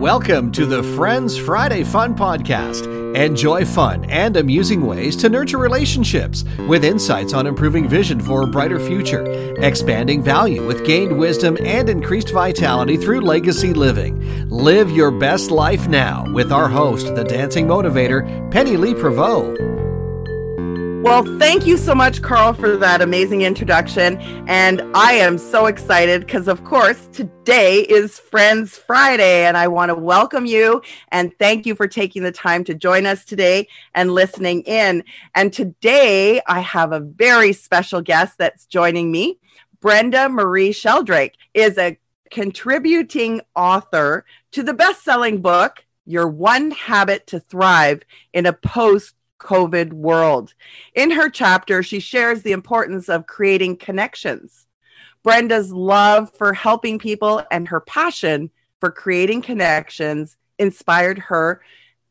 Welcome to the Friends Friday Fun Podcast. Enjoy fun and amusing ways to nurture relationships with insights on improving vision for a brighter future, expanding value with gained wisdom and increased vitality through legacy living. Live your best life now with our host, the dancing motivator, Penny Lee Prevost. Well, thank you so much, Carl, for that amazing introduction. And I am so excited because, of course, today is Friends Friday, and I want to welcome you and thank you for taking the time to join us today and listening in. And today I have a very special guest that's joining me. Brenda Marie Sheldrake is a contributing author to the best selling book, Your One Habit to Thrive in a Post COVID world. In her chapter, she shares the importance of creating connections. Brenda's love for helping people and her passion for creating connections inspired her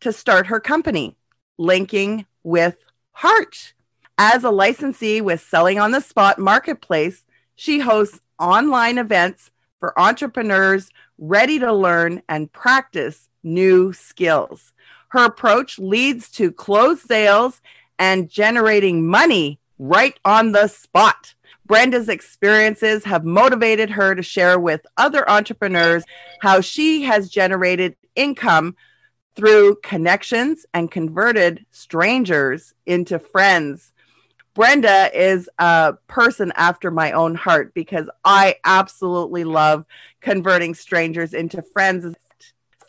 to start her company, Linking with Heart. As a licensee with Selling on the Spot Marketplace, she hosts online events for entrepreneurs ready to learn and practice new skills. Her approach leads to closed sales and generating money right on the spot. Brenda's experiences have motivated her to share with other entrepreneurs how she has generated income through connections and converted strangers into friends. Brenda is a person after my own heart because I absolutely love converting strangers into friends.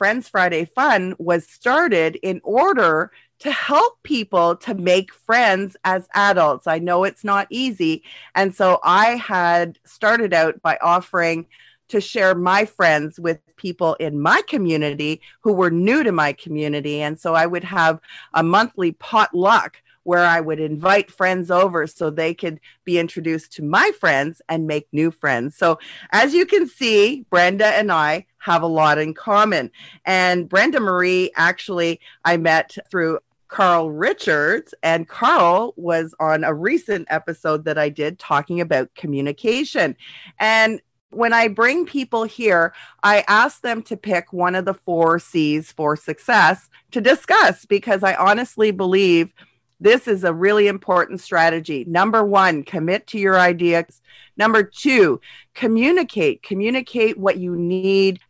Friends Friday Fun was started in order to help people to make friends as adults. I know it's not easy. And so I had started out by offering to share my friends with people in my community who were new to my community. And so I would have a monthly potluck where I would invite friends over so they could be introduced to my friends and make new friends. So, as you can see, Brenda and I have a lot in common. And Brenda Marie, actually, I met through Carl Richards, and Carl was on a recent episode that I did talking about communication. And when I bring people here, I ask them to pick one of the four C's for success to discuss because I honestly believe this is a really important strategy. Number one, commit to your ideas. Number two, communicate. Communicate what you need.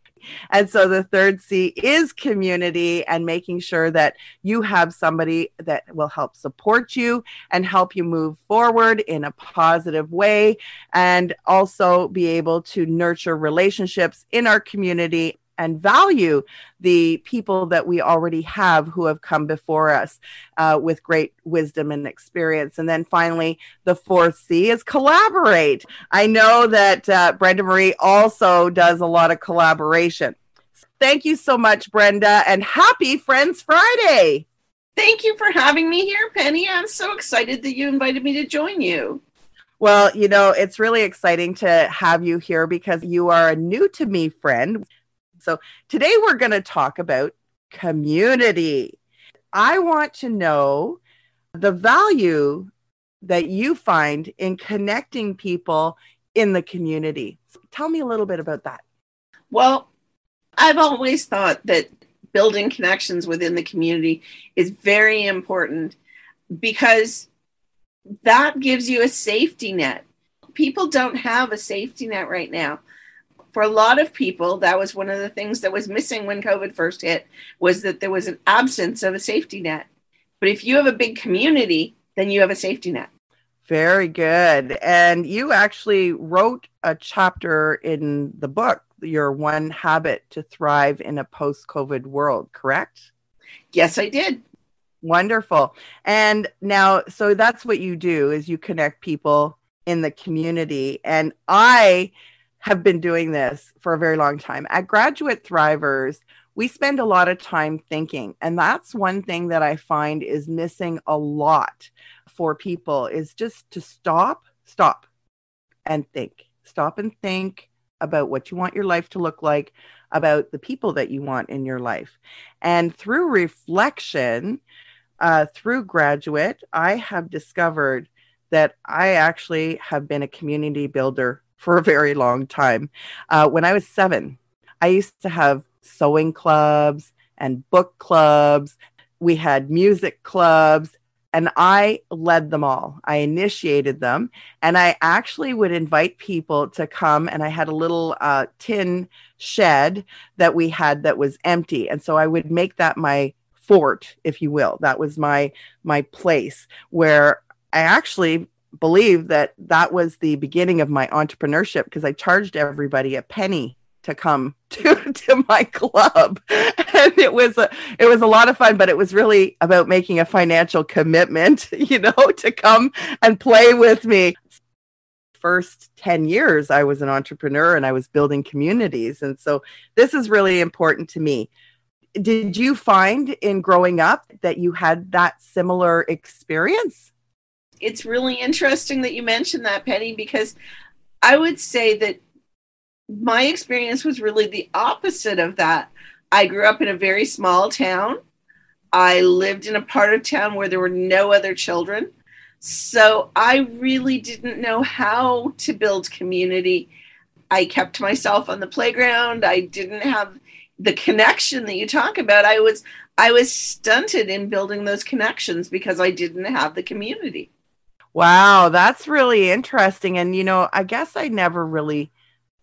And so the third C is community and making sure that you have somebody that will help support you and help you move forward in a positive way and also be able to nurture relationships in our community and value the people that we already have who have come before us uh, with great wisdom and experience. And then finally, the fourth C is collaborate. I know that uh, Brenda Marie also does a lot of collaboration. Thank you so much, Brenda, and happy Friends Friday. Thank you for having me here, Penny. I'm so excited that you invited me to join you. Well, you know, it's really exciting to have you here because you are a new to me friend. So today we're going to talk about community. I want to know the value that you find in connecting people in the community. Tell me a little bit about that. Well, I've always thought that building connections within the community is very important because that gives you a safety net. People don't have a safety net right now for a lot of people, that was one of the things that was missing when COVID first hit was that there was an absence of a safety net. But if you have a big community, then you have a safety net. Very good. And you actually wrote a chapter in the book, Your One Habit to Thrive in a Post COVID World, correct? Yes, I did. Wonderful. And now, so that's what you do is you connect people in the community. And I have been doing this for a very long time. At Graduate Thrivers, we spend a lot of time thinking. And that's one thing that I find is missing a lot for people is just to stop, stop and think. Stop and think about what you want your life to look like, about the people that you want in your life. And through reflection, uh, through graduate, I have discovered that I actually have been a community builder for a very long time. Uh, when I was seven, I used to have sewing clubs and book clubs. We had music clubs and I led them all. I initiated them, and I actually would invite people to come. And I had a little uh, tin shed that we had that was empty, and so I would make that my fort, if you will. That was my my place where I actually believe that that was the beginning of my entrepreneurship because I charged everybody a penny to come to, to my club. And it was a it was a lot of fun but it was really about making a financial commitment you know to come and play with me. First 10 years I was an entrepreneur and I was building communities. And so this is really important to me. Did you find in growing up that you had that similar experience it's really interesting that you mentioned that penny because I would say that my experience was really the opposite of that. I grew up in a very small town. I lived in a part of town where there were no other children. So I really didn't know how to build community. I kept myself on the playground. I didn't have the connection that you talk about. I was I was stunted in building those connections because I didn't have the community. Wow, that's really interesting and you know, I guess I never really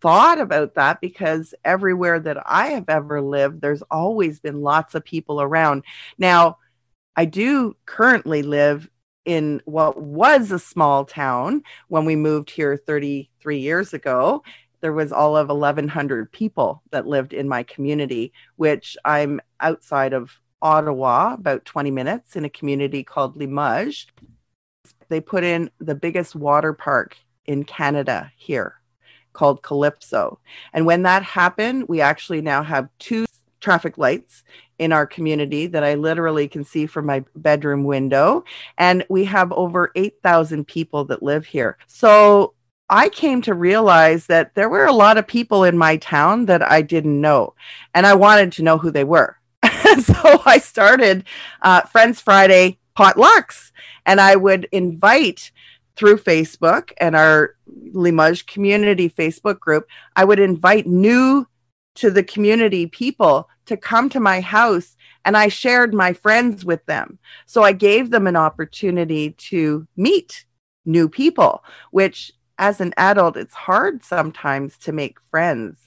thought about that because everywhere that I have ever lived, there's always been lots of people around. Now, I do currently live in what was a small town when we moved here 33 years ago. There was all of 1,100 people that lived in my community, which I'm outside of Ottawa, about 20 minutes in a community called Limoges. They put in the biggest water park in Canada here called Calypso. And when that happened, we actually now have two traffic lights in our community that I literally can see from my bedroom window. And we have over 8,000 people that live here. So I came to realize that there were a lot of people in my town that I didn't know, and I wanted to know who they were. so I started uh, Friends Friday potlucks, and I would invite through Facebook and our Limoges community Facebook group, I would invite new to the community people to come to my house and I shared my friends with them. So I gave them an opportunity to meet new people, which as an adult, it's hard sometimes to make friends.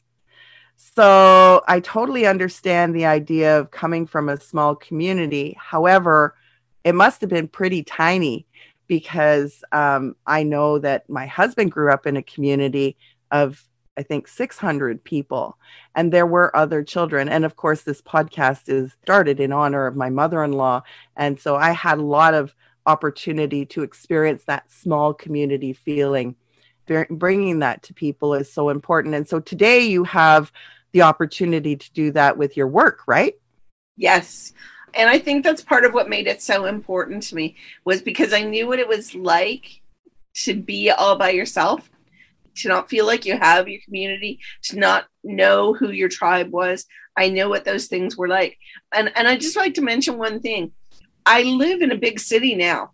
So I totally understand the idea of coming from a small community. However, it must have been pretty tiny because um, I know that my husband grew up in a community of, I think, 600 people, and there were other children. And of course, this podcast is started in honor of my mother in law. And so I had a lot of opportunity to experience that small community feeling. Bringing that to people is so important. And so today you have the opportunity to do that with your work, right? Yes and i think that's part of what made it so important to me was because i knew what it was like to be all by yourself to not feel like you have your community to not know who your tribe was. I know what those things were like. And and i just like to mention one thing. I live in a big city now.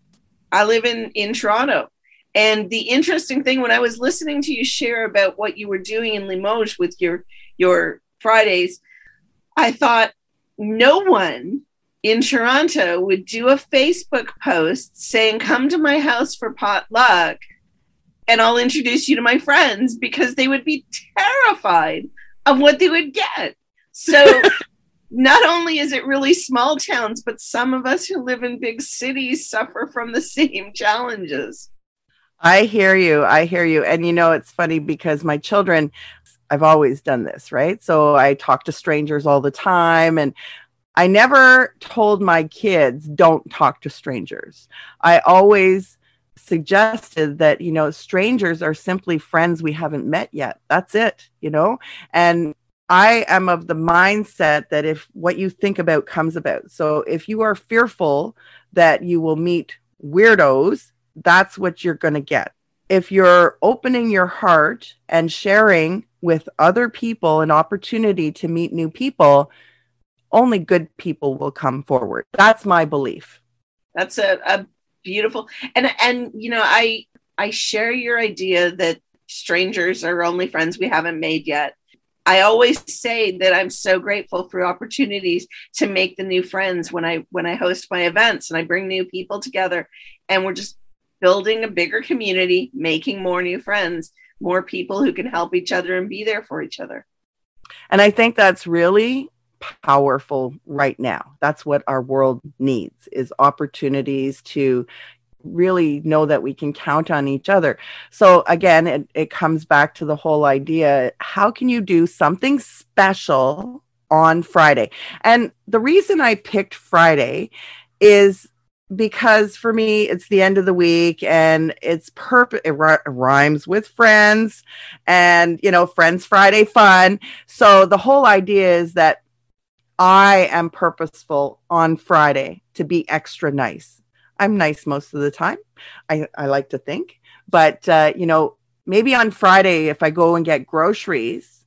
I live in in toronto. And the interesting thing when i was listening to you share about what you were doing in limoges with your your fridays i thought no one in Toronto would do a Facebook post saying, Come to my house for potluck and I'll introduce you to my friends because they would be terrified of what they would get. So, not only is it really small towns, but some of us who live in big cities suffer from the same challenges. I hear you. I hear you. And you know, it's funny because my children, I've always done this, right? So I talk to strangers all the time and I never told my kids, don't talk to strangers. I always suggested that, you know, strangers are simply friends we haven't met yet. That's it, you know? And I am of the mindset that if what you think about comes about. So if you are fearful that you will meet weirdos, that's what you're going to get. If you're opening your heart and sharing with other people an opportunity to meet new people, only good people will come forward. That's my belief. That's a, a beautiful and and you know I I share your idea that strangers are only friends we haven't made yet. I always say that I'm so grateful for opportunities to make the new friends when I when I host my events and I bring new people together and we're just building a bigger community, making more new friends, more people who can help each other and be there for each other. And I think that's really powerful right now. That's what our world needs is opportunities to really know that we can count on each other. So again, it, it comes back to the whole idea how can you do something special on Friday? And the reason I picked Friday is because for me it's the end of the week and it's perfect it r- rhymes with friends and you know friends friday fun so the whole idea is that i am purposeful on friday to be extra nice I'm nice most of the time. I, I like to think. But, uh, you know, maybe on Friday, if I go and get groceries,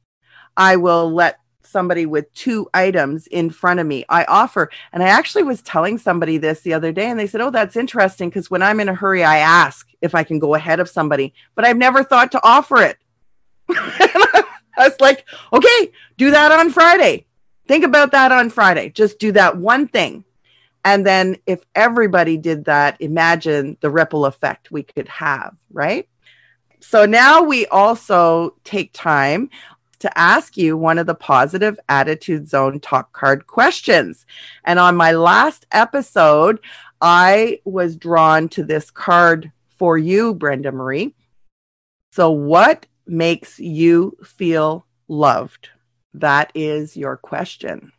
I will let somebody with two items in front of me. I offer, and I actually was telling somebody this the other day, and they said, Oh, that's interesting because when I'm in a hurry, I ask if I can go ahead of somebody, but I've never thought to offer it. I was like, Okay, do that on Friday. Think about that on Friday. Just do that one thing and then if everybody did that, imagine the ripple effect we could have, right? So now we also take time to ask you one of the positive attitude zone talk card questions. And on my last episode, I was drawn to this card for you, Brenda Marie. So, what makes you feel loved? That is your question.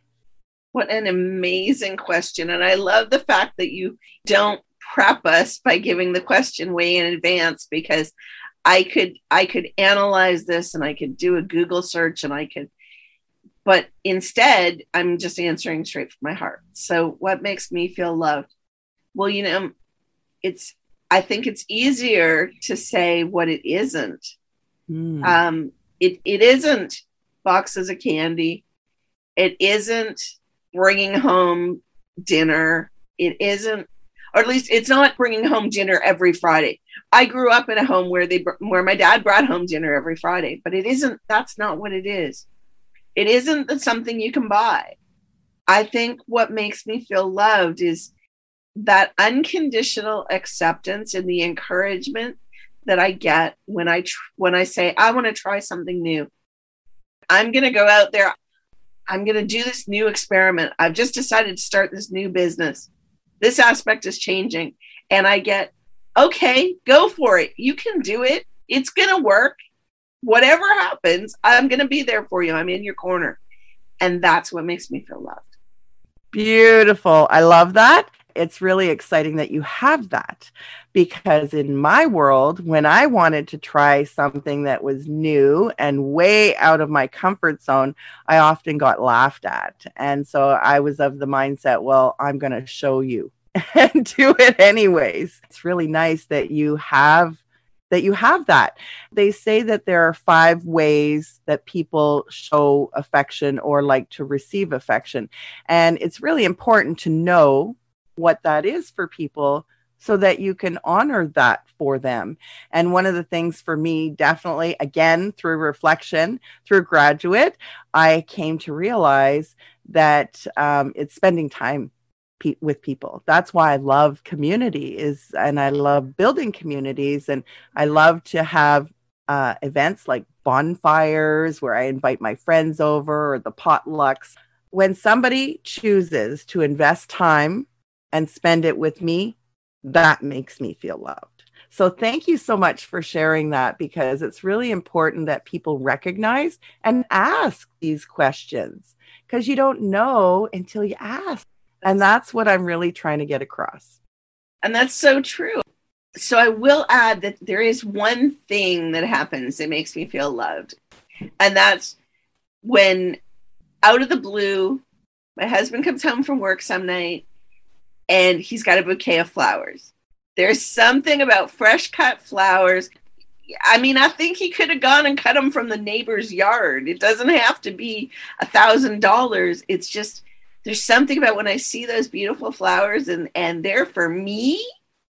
What an amazing question. And I love the fact that you don't prep us by giving the question way in advance because I could I could analyze this and I could do a Google search and I could but instead I'm just answering straight from my heart. So what makes me feel loved? Well, you know, it's I think it's easier to say what it isn't. Mm. Um, it it isn't boxes of candy. It isn't bringing home dinner. It isn't, or at least it's not bringing home dinner every Friday. I grew up in a home where they where my dad brought home dinner every Friday, but it isn't. That's not what it is. It isn't something you can buy. I think what makes me feel loved is that unconditional acceptance and the encouragement that I get when I tr- when I say I want to try something new. I'm going to go out there. I'm going to do this new experiment. I've just decided to start this new business. This aspect is changing. And I get, okay, go for it. You can do it. It's going to work. Whatever happens, I'm going to be there for you. I'm in your corner. And that's what makes me feel loved. Beautiful. I love that it's really exciting that you have that because in my world when i wanted to try something that was new and way out of my comfort zone i often got laughed at and so i was of the mindset well i'm going to show you and do it anyways it's really nice that you have that you have that. They say that there are five ways that people show affection or like to receive affection. And it's really important to know what that is for people so that you can honor that for them. And one of the things for me, definitely, again, through reflection, through graduate, I came to realize that um, it's spending time with people. That's why I love community is, and I love building communities, and I love to have uh, events like bonfires where I invite my friends over or the potlucks. When somebody chooses to invest time and spend it with me, that makes me feel loved. So thank you so much for sharing that because it's really important that people recognize and ask these questions because you don't know until you ask. And that's what I'm really trying to get across. And that's so true. So I will add that there is one thing that happens that makes me feel loved. And that's when out of the blue, my husband comes home from work some night and he's got a bouquet of flowers. There's something about fresh cut flowers. I mean, I think he could have gone and cut them from the neighbor's yard. It doesn't have to be a thousand dollars. It's just there's something about when I see those beautiful flowers and and they're for me.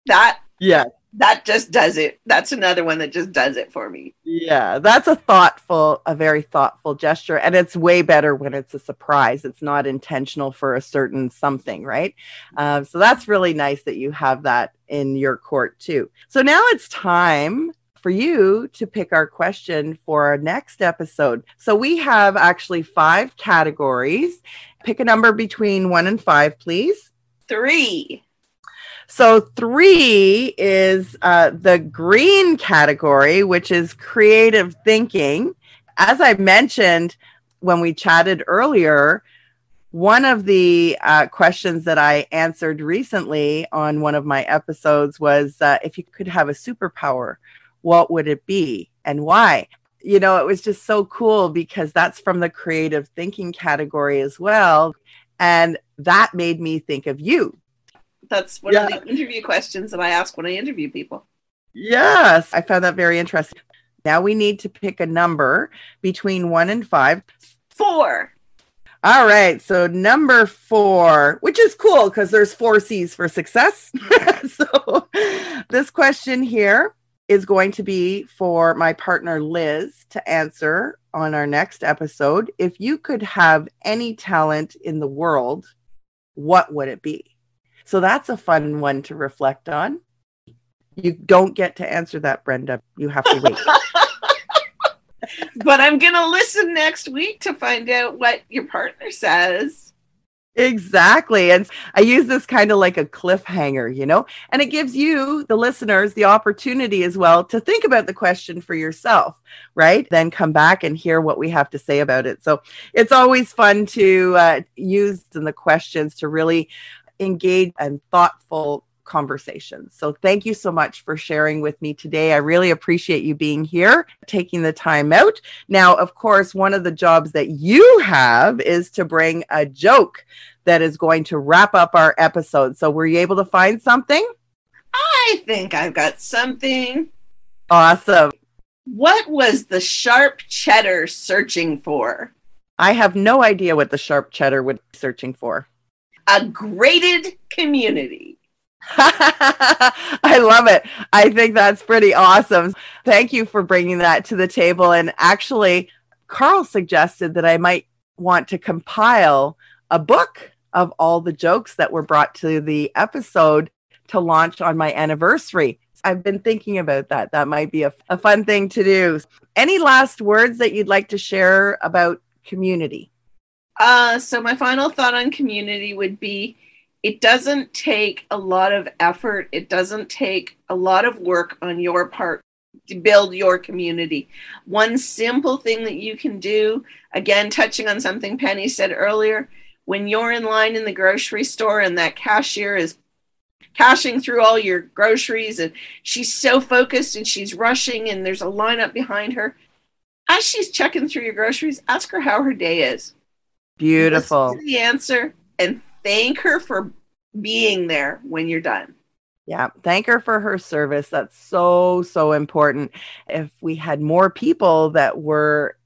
That yeah, that just does it. That's another one that just does it for me. Yeah, that's a thoughtful, a very thoughtful gesture. And it's way better when it's a surprise. It's not intentional for a certain something, right? Um, so that's really nice that you have that in your court too. So now it's time for you to pick our question for our next episode. So we have actually five categories. Pick a number between one and five, please. Three. So, three is uh, the green category, which is creative thinking. As I mentioned when we chatted earlier, one of the uh, questions that I answered recently on one of my episodes was uh, if you could have a superpower, what would it be and why? You know, it was just so cool because that's from the creative thinking category as well. And that made me think of you that's one yeah. of the interview questions that I ask when I interview people. Yes, I found that very interesting. Now we need to pick a number between one and five. Four. All right. So number four, which is cool because there's four C's for success. so this question here is going to be for my partner Liz to answer on our next episode. If you could have any talent in the world, what would it be? So that's a fun one to reflect on. You don't get to answer that, Brenda. You have to wait. but I'm going to listen next week to find out what your partner says. Exactly. And I use this kind of like a cliffhanger, you know, and it gives you, the listeners, the opportunity as well to think about the question for yourself, right? Then come back and hear what we have to say about it. So it's always fun to uh, use in the questions to really engaged and thoughtful conversations. So thank you so much for sharing with me today. I really appreciate you being here, taking the time out. Now, of course, one of the jobs that you have is to bring a joke that is going to wrap up our episode. So were you able to find something? I think I've got something. Awesome. What was the sharp cheddar searching for? I have no idea what the sharp cheddar would be searching for a graded community. I love it. I think that's pretty awesome. Thank you for bringing that to the table. And actually, Carl suggested that I might want to compile a book of all the jokes that were brought to the episode to launch on my anniversary. I've been thinking about that. That might be a, a fun thing to do. Any last words that you'd like to share about community? Uh, so my final thought on community would be it doesn't take a lot of effort. It doesn't take a lot of work on your part to build your community. One simple thing that you can do, again, touching on something Penny said earlier, when you're in line in the grocery store and that cashier is cashing through all your groceries and she's so focused and she's rushing and there's a lineup behind her. As she's checking through your groceries, ask her how her day is. Beautiful. the answer and thank her for being there when you're done. Yeah, thank her for her service. That's so, so important. If we had more people that were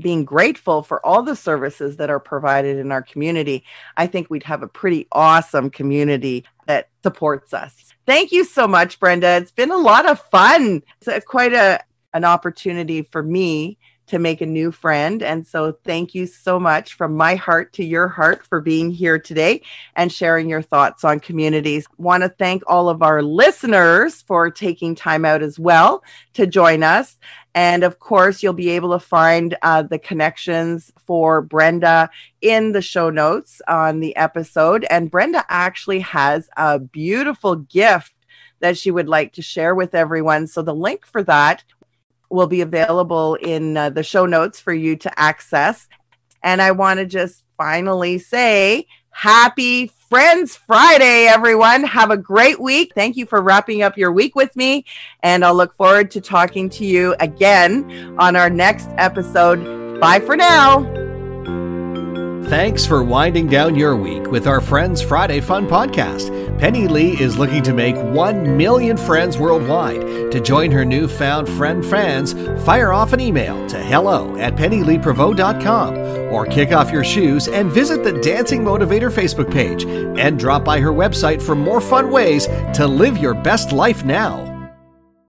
being grateful for all the services that are provided in our community, I think we'd have a pretty awesome community that supports us. Thank you so much, Brenda. It's been a lot of fun. It's a, quite a an opportunity for me to make a new friend. And so, thank you so much from my heart to your heart for being here today and sharing your thoughts on communities. Want to thank all of our listeners for taking time out as well to join us. And of course, you'll be able to find uh, the connections for Brenda in the show notes on the episode. And Brenda actually has a beautiful gift that she would like to share with everyone. So the link for that will be available in uh, the show notes for you to access. And I want to just finally say happy Friends Friday, everyone. Have a great week. Thank you for wrapping up your week with me. And I'll look forward to talking to you again on our next episode. Bye for now. Thanks for winding down your week with our Friends Friday Fun podcast. Penny Lee is looking to make 1 million friends worldwide. To join her newfound friend fans, fire off an email to hello at pennyleeprevost.com or kick off your shoes and visit the Dancing Motivator Facebook page and drop by her website for more fun ways to live your best life now.